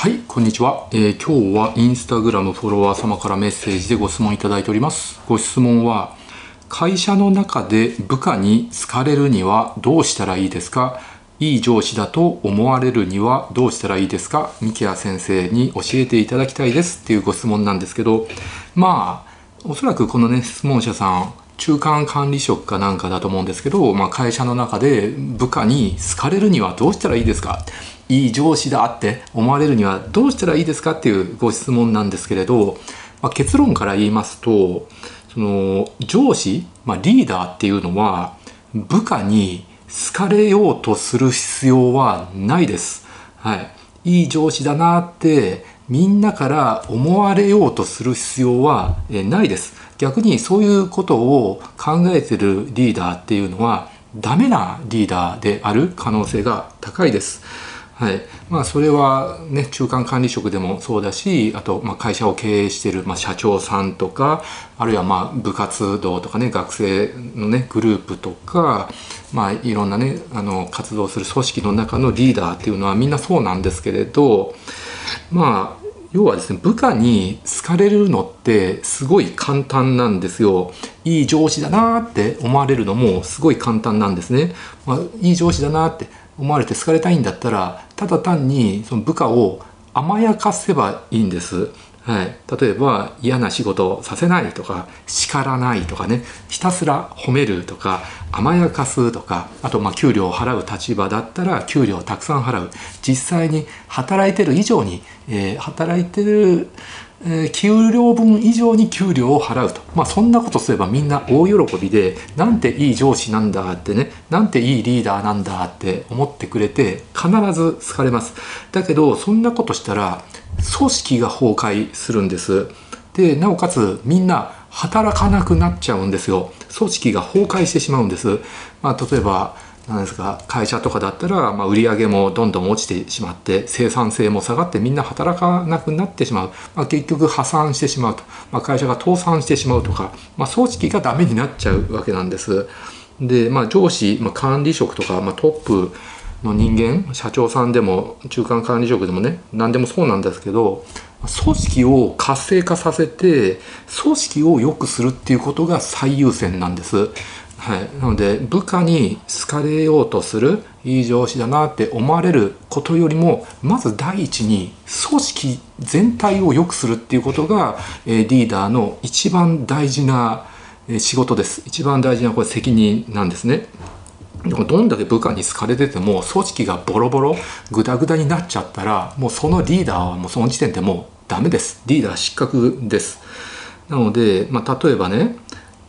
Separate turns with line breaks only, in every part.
はい、こんにちは、えー、今日はインスタグラムフォロワー様からメッセージでご質問いただいております。ご質問は、会社の中で部下に好かれるにはどうしたらいいですか？いい上司だと思われるにはどうしたらいいですか？三木谷先生に教えていただきたいです。っていうご質問なんですけど、まあ、おそらくこのね、質問者さん、中間管理職かなんかだと思うんですけど、まあ、会社の中で部下に好かれるにはどうしたらいいですか？いい上司だって思われるにはどうしたらいいですかっていうご質問なんですけれど、まあ、結論から言いますとその上司、まあ、リーダーっていうのは部下に好かれようとする必要はないです。はい、いい上司だなってみんなから思われようとする必要はないです。逆にそういうことを考えてるリーダーっていうのはダメなリーダーである可能性が高いです。はい。まあ、それは、ね、中間管理職でもそうだしあと、ま、会社を経営している、ま、社長さんとかあるいは、ま、部活動とかね学生の、ね、グループとか、まあ、いろんな、ね、あの活動する組織の中のリーダーっていうのはみんなそうなんですけれどまあ要はですね部下に好かれるのってすごい簡単なんですよ。いい上司だなって思われるのもすごい簡単なんですね、まあ、いい上司だなって思われて好かれたいんだったらただ単にその部下を甘やかせばいいんです。はい、例えば嫌な仕事をさせないとか叱らないとかね。ひたすら褒めるとか甘やかすとかあとまあ給料を払う立場だったら給料をたくさん払う。実際に働いてる以上に、えー、働いてるえー、給料分以上に給料を払うと、まあ、そんなことすればみんな大喜びでなんていい上司なんだってねなんていいリーダーなんだって思ってくれて必ず好かれます。だけどそんなことしたら組織が崩壊するんです。でなおかつみんな働かなくなっちゃうんですよ。組織が崩壊してしまうんです、まあ、例えばなんですか会社とかだったら、まあ、売り上げもどんどん落ちてしまって生産性も下がってみんな働かなくなってしまう、まあ、結局破産してしまうと、まあ、会社が倒産してしまうとか、まあ、組織がダメになっちゃうわけなんです。で、まあ、上司、まあ、管理職とか、まあ、トップの人間社長さんでも中間管理職でもね何でもそうなんですけど組織を活性化させて組織を良くするっていうことが最優先なんです。はい、なので部下に好かれようとするいい上司だなって思われることよりもまず第一に組織全体を良くするっていうことが、えリーダーの一番大事な仕事です。一番大事なこれ責任なんですね。どんだけ部下に好かれてても組織がボロボログダグダになっちゃったらもうそのリーダーはもうその時点でもうダメです。リーダー失格です。なので、まあ、例えばね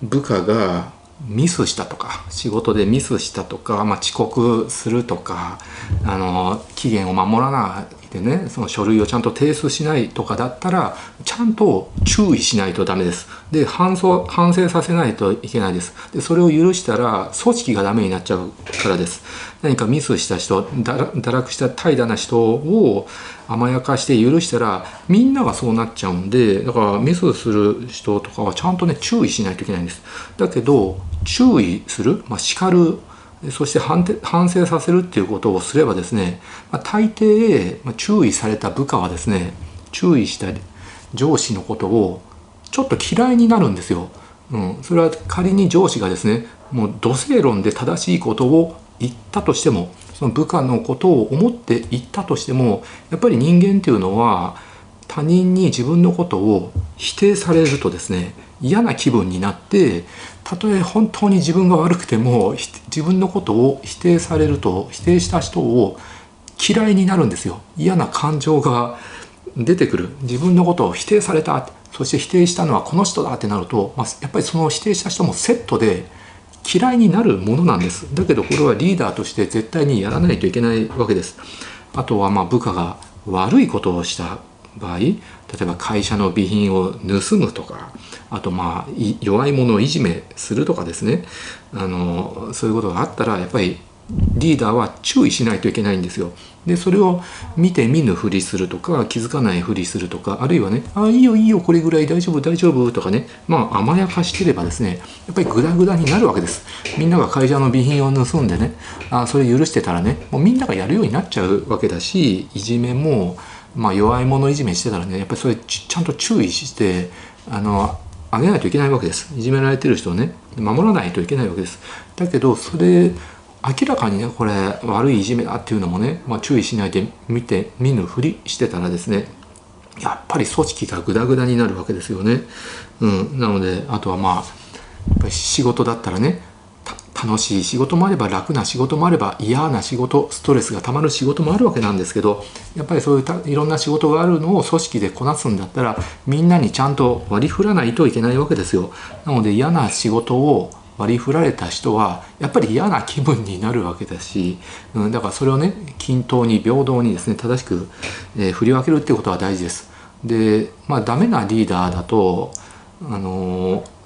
部下がミスしたとか仕事でミスしたとか、まあ、遅刻するとかあの期限を守らないでねその書類をちゃんと提出しないとかだったらちゃんと注意しないとダメです。で反省反省させないといけないです。でそれを許したら組織がダメになっちゃうからです。何かミスした人堕落した怠惰な人を甘やかして許したらみんながそうなっちゃうんでだからミスする人とかはちゃんとね注意しないといけないんです。だけど注意する、まあ、叱るそして反反省させるっていうことをすればですね、まあ、大抵、まあ、注意された部下はですね注意した上司のことをちょっと嫌いになるんですよ。うん、それは仮に上司がですねもう土星論で正しいことを言ったとしてもその部下のことを思って言ったとしてもやっぱり人間っていうのは他人に自分のことを否定されるとですね嫌な気分になってたとえ本当に自分が悪くても自分のことを否定されると否定した人を嫌いになるんですよ。嫌な感情が出てくる。自分のことを否定されたそして否定したのはこの人だってなると、まあ、やっぱりその否定した人もセットで嫌いになるものなんです。だけどこれはリーダーとして絶対にやらないといけないわけです。あとはまあ部下が悪いことをした場合例えば会社の備品を盗むとかあとまあ弱い者をいじめするとかですねあのそういうことがあったらやっぱりリーダーは注意しないといけないんですよ。でそれを見て見ぬふりするとか気づかないふりするとかあるいはね「あいいよいいよこれぐらい大丈夫大丈夫」とかねまあ甘やかしてればですねやっぱりグダグダになるわけです。みんなが会社の備品を盗んでねあそれ許してたらねもうみんながやるようになっちゃうわけだしいじめもまあ、弱い者いじめしてたらねやっぱりそれちゃんと注意してあのあげないといけないわけです。いじめられてる人をね守らないといけないわけです。だけどそれ明らかにねこれ悪いいじめだっていうのもね、まあ、注意しないで見て見ぬふりしてたらですねやっぱり組織がグダグダになるわけですよね。うん、なのであとはまあやっぱり仕事だったらね楽しい仕事もあれば楽な仕事もあれば嫌な仕事ストレスがたまる仕事もあるわけなんですけどやっぱりそういういろんな仕事があるのを組織でこなすんだったらみんなにちゃんと割り振らないといけないわけですよ。なので嫌な仕事を割り振られた人はやっぱり嫌な気分になるわけだし、うん、だからそれをね均等に平等にですね正しく、えー、振り分けるっていうことは大事です。でまあダメなリーダーだとあのー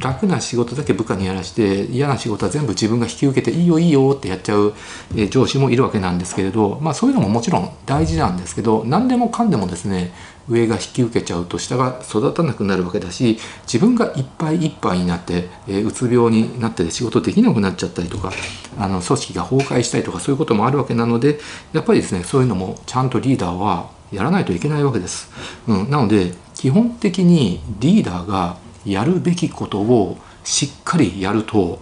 楽な仕事だけ部下にやらして嫌な仕事は全部自分が引き受けていいよいいよってやっちゃう、え上司もいるわけなんですけれど、まあ、そういうのももちろん大事なんですけど何でもかんでもですね上が引き受けちゃうと下が育たなくなるわけだし自分がいっぱいいっぱいになって、え、うつ病になって仕事できなくなっちゃったりとかあの組織が崩壊したりとかそういうこともあるわけなのでやっぱりですねそういうのもちゃんとリーダーはやらないといけないわけです。うん、なので基本的にリーダーがやるべきことをしっかりやると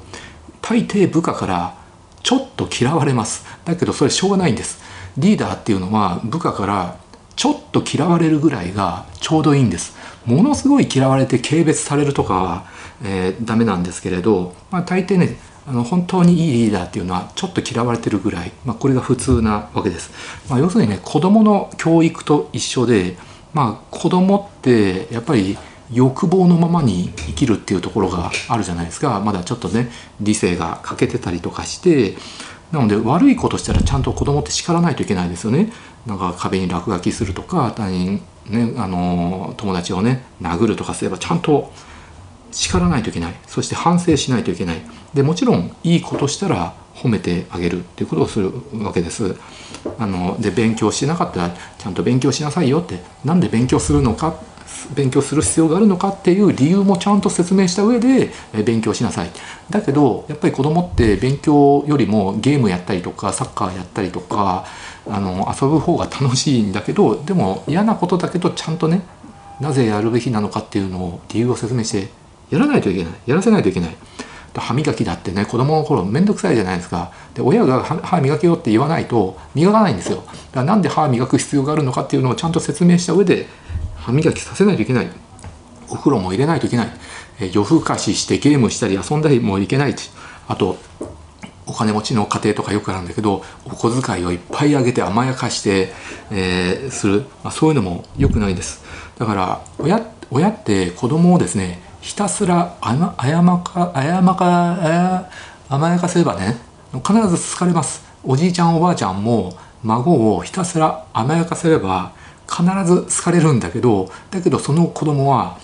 大抵部下からちょっと嫌われます。だけどそれしょうがないんです。リーダーっていうのは部下からちょっと嫌われるぐらいがちょうどいいんです。ものすごい嫌われて軽蔑されるとかは、えー、ダメなんですけれど、まあ、大抵ねあの本当にいいリーダーっていうのはちょっと嫌われてるぐらい、まあ、これが普通なわけです、まあ、要するにね子どもの教育と一緒で、まあ、子供ってやっぱり欲望のままに生きるっていうところがあるじゃないですか。まだちょっとね理性が欠けてたりとかして。なので悪いことしたらちゃんと子供って叱らないといけないですよね。なんか壁に落書きするとか他人ねあの友達をね殴るとかすればちゃんと叱らないといけない。そして反省しないといけない。でもちろんいいことしたら褒めてあげるっていうことをするわけです。あので勉強してなかったらちゃんと勉強しなさいよって。何で勉強するのか勉強する必要があるのかっていう理由もちゃんと説明した上で勉強しなさい。だけどやっぱり子供って勉強よりもゲームやったりとかサッカーやったりとかあの遊ぶ方が楽しいんだけどでも嫌なことだけどちゃんとねなぜやるべきなのかっていうのを理由を説明してやらないといけない。やらせないといけない。歯磨きだってね子供の頃面倒くさいじゃないですか。で親が歯磨けよって言わないと磨かないんですよ。だからなんで歯磨く必要があるのかっていうのをちゃんと説明した上で歯磨きさせないといけない。お風呂も入れないといけない、え夜更かししてゲームしたり遊んだりもいけないあとお金持ちの家庭とかよくあるんだけどお小遣いをいっぱいあげて甘やかして、えー、する、まあ、そういうのも良くないです。だから親親って子供をですねひたすらあやあやまかあやまかあや甘やかせばね必ず好かれます。おじいちゃんおばあちゃんも孫をひたすら甘やかせれば必ず好かれるんだけどだけどその子供は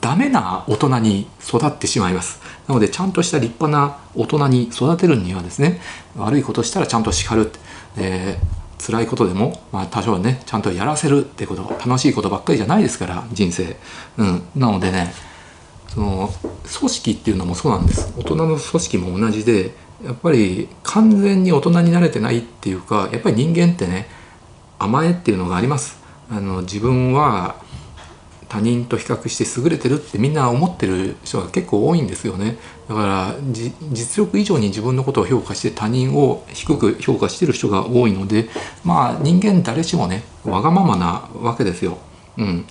ダメな大人に育ってしまいます。なのでちゃんとした立派な大人に育てるにはですね悪いことしたらちゃんと叱る、えー、辛いことでも、まあ、多少ねちゃんとやらせるってこと楽しいことばっかりじゃないですから人生、うん、なのでねその組織っていうのもそうなんです。大人の組織も同じでやっぱり完全に大人になれてないっていうかやっぱり人間ってね甘えっていうのがあります。あの自分は他人と比較して優れてるってみんな思ってる人が結構多いんですよね。だから実力以上に自分のことを評価して他人を低く評価してる人が多いのでまあ人間誰しもねわがままなわけですよ。うん、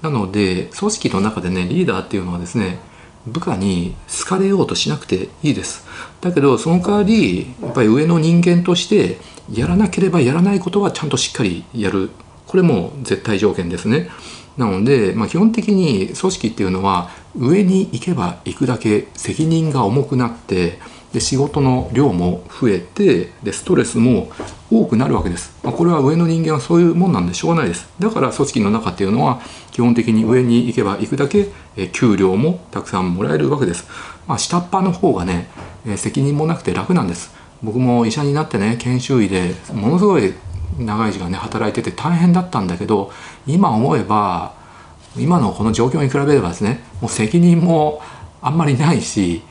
なので組織の中でねリーダーっていうのはですね部下に好かれようとしなくていいです。だけどその代わりやっぱり上の人間としてやらなければやらないことはちゃんとしっかりやる。これも絶対条件ですね。なので、まあ、基本的に組織っていうのは上に行けば行くだけ責任が重くなってで仕事の量も増えてでストレスも多くなるわけです、まあ、これは上の人間はそういうもんなんでしょうがないです。だから組織の中っていうのは基本的に上に行けば行くだけ給料もたくさんもらえるわけです、まあ、下っ端の方がね責任もなくて楽なんです。僕も医者になってね研修医でものすごい長い時間ね働いてて大変だったんだけど今思えば今のこの状況に比べればですねもう責任もあんまりないし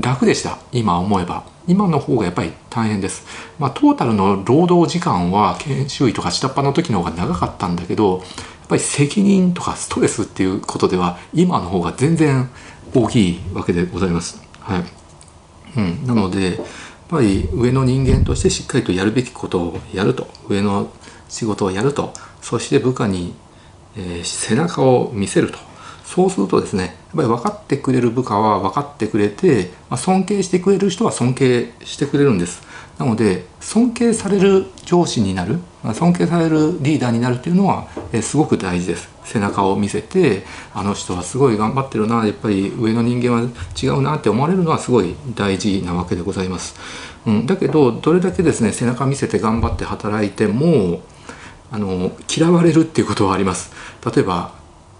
楽でした今思えば。今の方がやっぱり大変です、まあ、トータルの労働時間は研修医とか下っ端の時の方が長かったんだけどやっぱり責任とかストレスっていうことでは今の方が全然大きいわけでございます。はい。うん、なのでぱり上の人間としてしっかりとやるべきことをやると上の仕事をやるとそして部下に、えー、背中を見せると。そうするとですねやっぱり分かってくれる部下は分かってくれて、まあ、尊敬してくれる人は尊敬してくれるんです。なので尊敬される上司になるま尊敬されるリーダーになるというのは、えー、すごく大事です。背中を見せてあの人はすごい頑張ってるなやっぱり上の人間は違うなって思われるのはすごい大事なわけでございます、うん、だけどどれだけですね背中見せて頑張って働いてもあの嫌われるっていうことはあります。例えば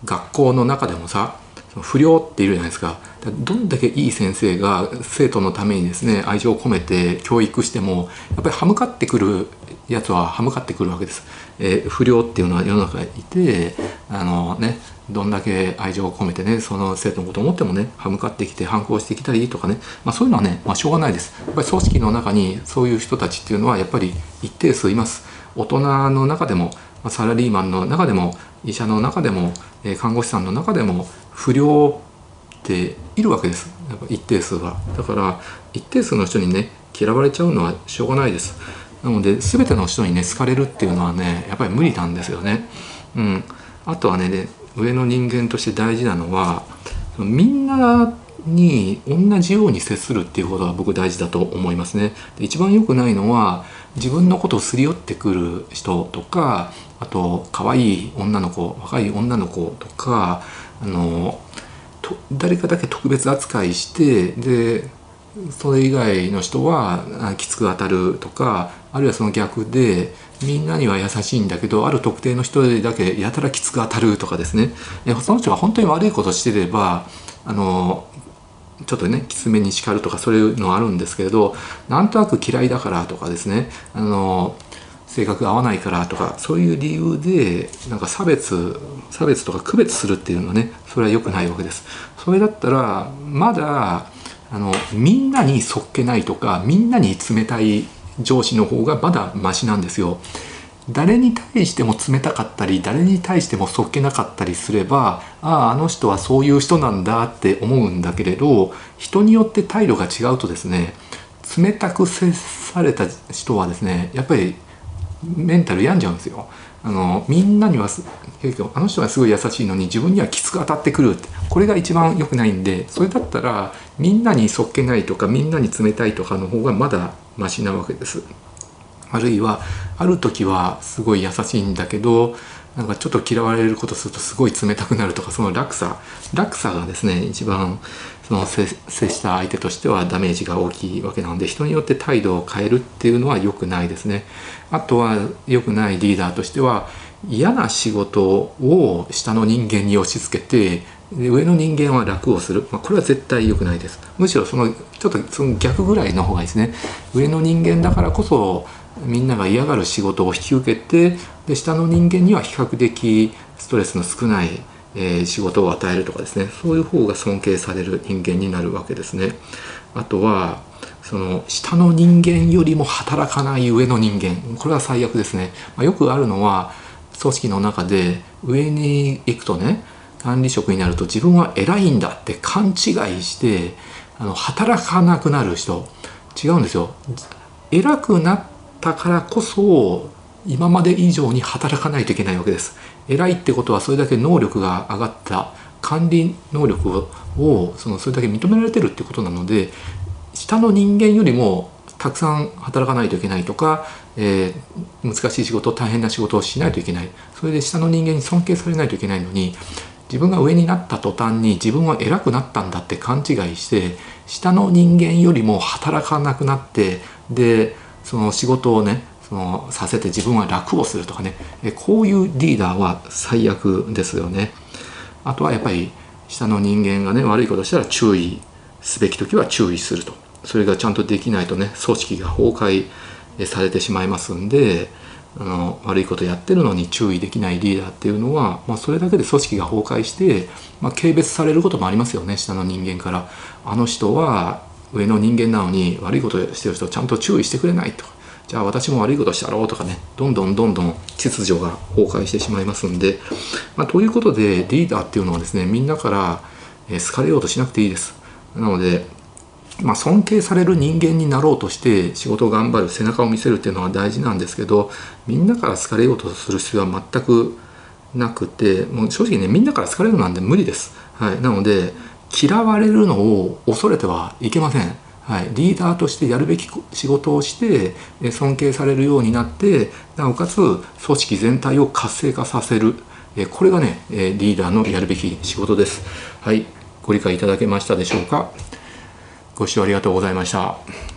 学校の中でもさ不良っているじゃないですか。どんだけいい先生が生徒のためにですね愛情を込めて教育してもやっぱり歯向かってくるやつは歯向かってくるわけです、えー、不良っていうのは世の中にいてあのねどんだけ愛情を込めてねその生徒のことを思ってもね歯向かってきて反抗してきたりとかね、まあ、そういうのはね、まあ、しょうがないです。やっぱり組織の中にそういう人たちっていうのはやっぱり一定数います。大人の中でもサラリーマンの中でも医者の中でもえ看護師さんの中でも不良っているわけです。やっぱ一定数は。だから一定数の人にね嫌われちゃうのはしょうがないです。なので全ての人にね好かれるっていうのはねやっぱり無理なんですよね。うん。あとはね上の人間として大事なのはみんなに同じように接するっていうことが僕大事だと思いますね。で一番良くないのは自分のことをすり寄ってくる人とかあと可愛い女の子若い女の子とかあのと誰かだけ特別扱いしてでそれ以外の人はきつく当たるとかあるいはその逆でみんなには優しいんだけどある特定の人だけやたらきつく当たるとかですね。その人が本当に悪いことしてればあのちょっとねきつめに叱るとかそういうのあるんですけれどなんとなく嫌いだからとかですね。あの性格合わないからとかそういう理由でなんか差別差別とか区別するっていうのはねそれは良くないわけです。それだったらまだあのみんなにそっけないとかみんなに冷たい上司の方がまだマシなんですよ。誰に対しても冷たかったり誰に対してもそっけなかったりすればあああの人はそういう人なんだって思うんだけれど人によって態度が違うとですね冷たく接された人はですねやっぱりメンタル病んじゃうんですよ。あのみんなにはあの人はすごい優しいのに自分にはきつく当たってくるってこれが一番良くないんでそれだったらみんなにそっけないとかみんなに冷たいとかの方がまだマシなわけです。あるいはある時はすごい優しいんだけどなんかちょっと嫌われることするとすごい冷たくなるとかその落差。落差がですね一番その接した相手としてはダメージが大きいわけなので人によって態度を変えるっていうのは良くないですね。あとは良くないリーダーとしては嫌な仕事を下の人間に押し付けて上の人間は楽をする、まあ、これは絶対良くないです。むしろそのちょっとその逆ぐらいの方がいいですね。上の人間だからこそみんなが嫌がる仕事を引き受けてで下の人間には比較的ストレスの少ない、えー、仕事を与えるとかですねそういう方が尊敬される人間になるわけですね。あとはその下の人間よりも働かない上の人間これは最悪ですね。まあ、よくあるのは組織の中で上に行くとね管理職になると自分は偉いんだって勘違いしてあの働かなくなる人違うんですよ。偉くなっったからこそ今まで以上に働かないといけないわけです。偉いってことはそれだけ能力が上がった管理能力をそのそれだけ認められてるってことなので下の人間よりもたくさん働かないといけないとか、えー、難しい仕事大変な仕事をしないといけないそれで下の人間に尊敬されないといけないのに自分が上になった途端に自分は偉くなったんだって勘違いして下の人間よりも働かなくなってでその仕事をねそのさせて自分は楽をするとかね。こういうリーダーは最悪ですよね。あとはやっぱり下の人間がね悪いことしたら注意すべき時は注意すると。それがちゃんとできないとね組織が崩壊されてしまいますんであの悪いことやってるのに注意できないリーダーっていうのは、まあ、それだけで組織が崩壊して、まあ、軽蔑されることもありますよね。下の人間から。あの人は上の人間なのに悪いことしてる人ちゃんと注意してくれないとじゃあ私も悪いことしたろうとかね。どんどんどんどん秩序が崩壊してしまいますんで、まあ、ということでリーダーっていうのはですねみんなから、好かれようとしなくていいです。なのでまあ、尊敬される人間になろうとして仕事を頑張る背中を見せるっていうのは大事なんですけどみんなから好かれようとする必要は全くなくてもう正直ねみんなから好かれるなんて無理です、はい、なので嫌われるのを恐れてはいけません、はい、リーダーとしてやるべき仕事をして尊敬されるようになってなおかつ組織全体を活性化させる。これがねリーダーのやるべき仕事です。はい。ご理解いただけましたでしょうか。ご視聴ありがとうございました。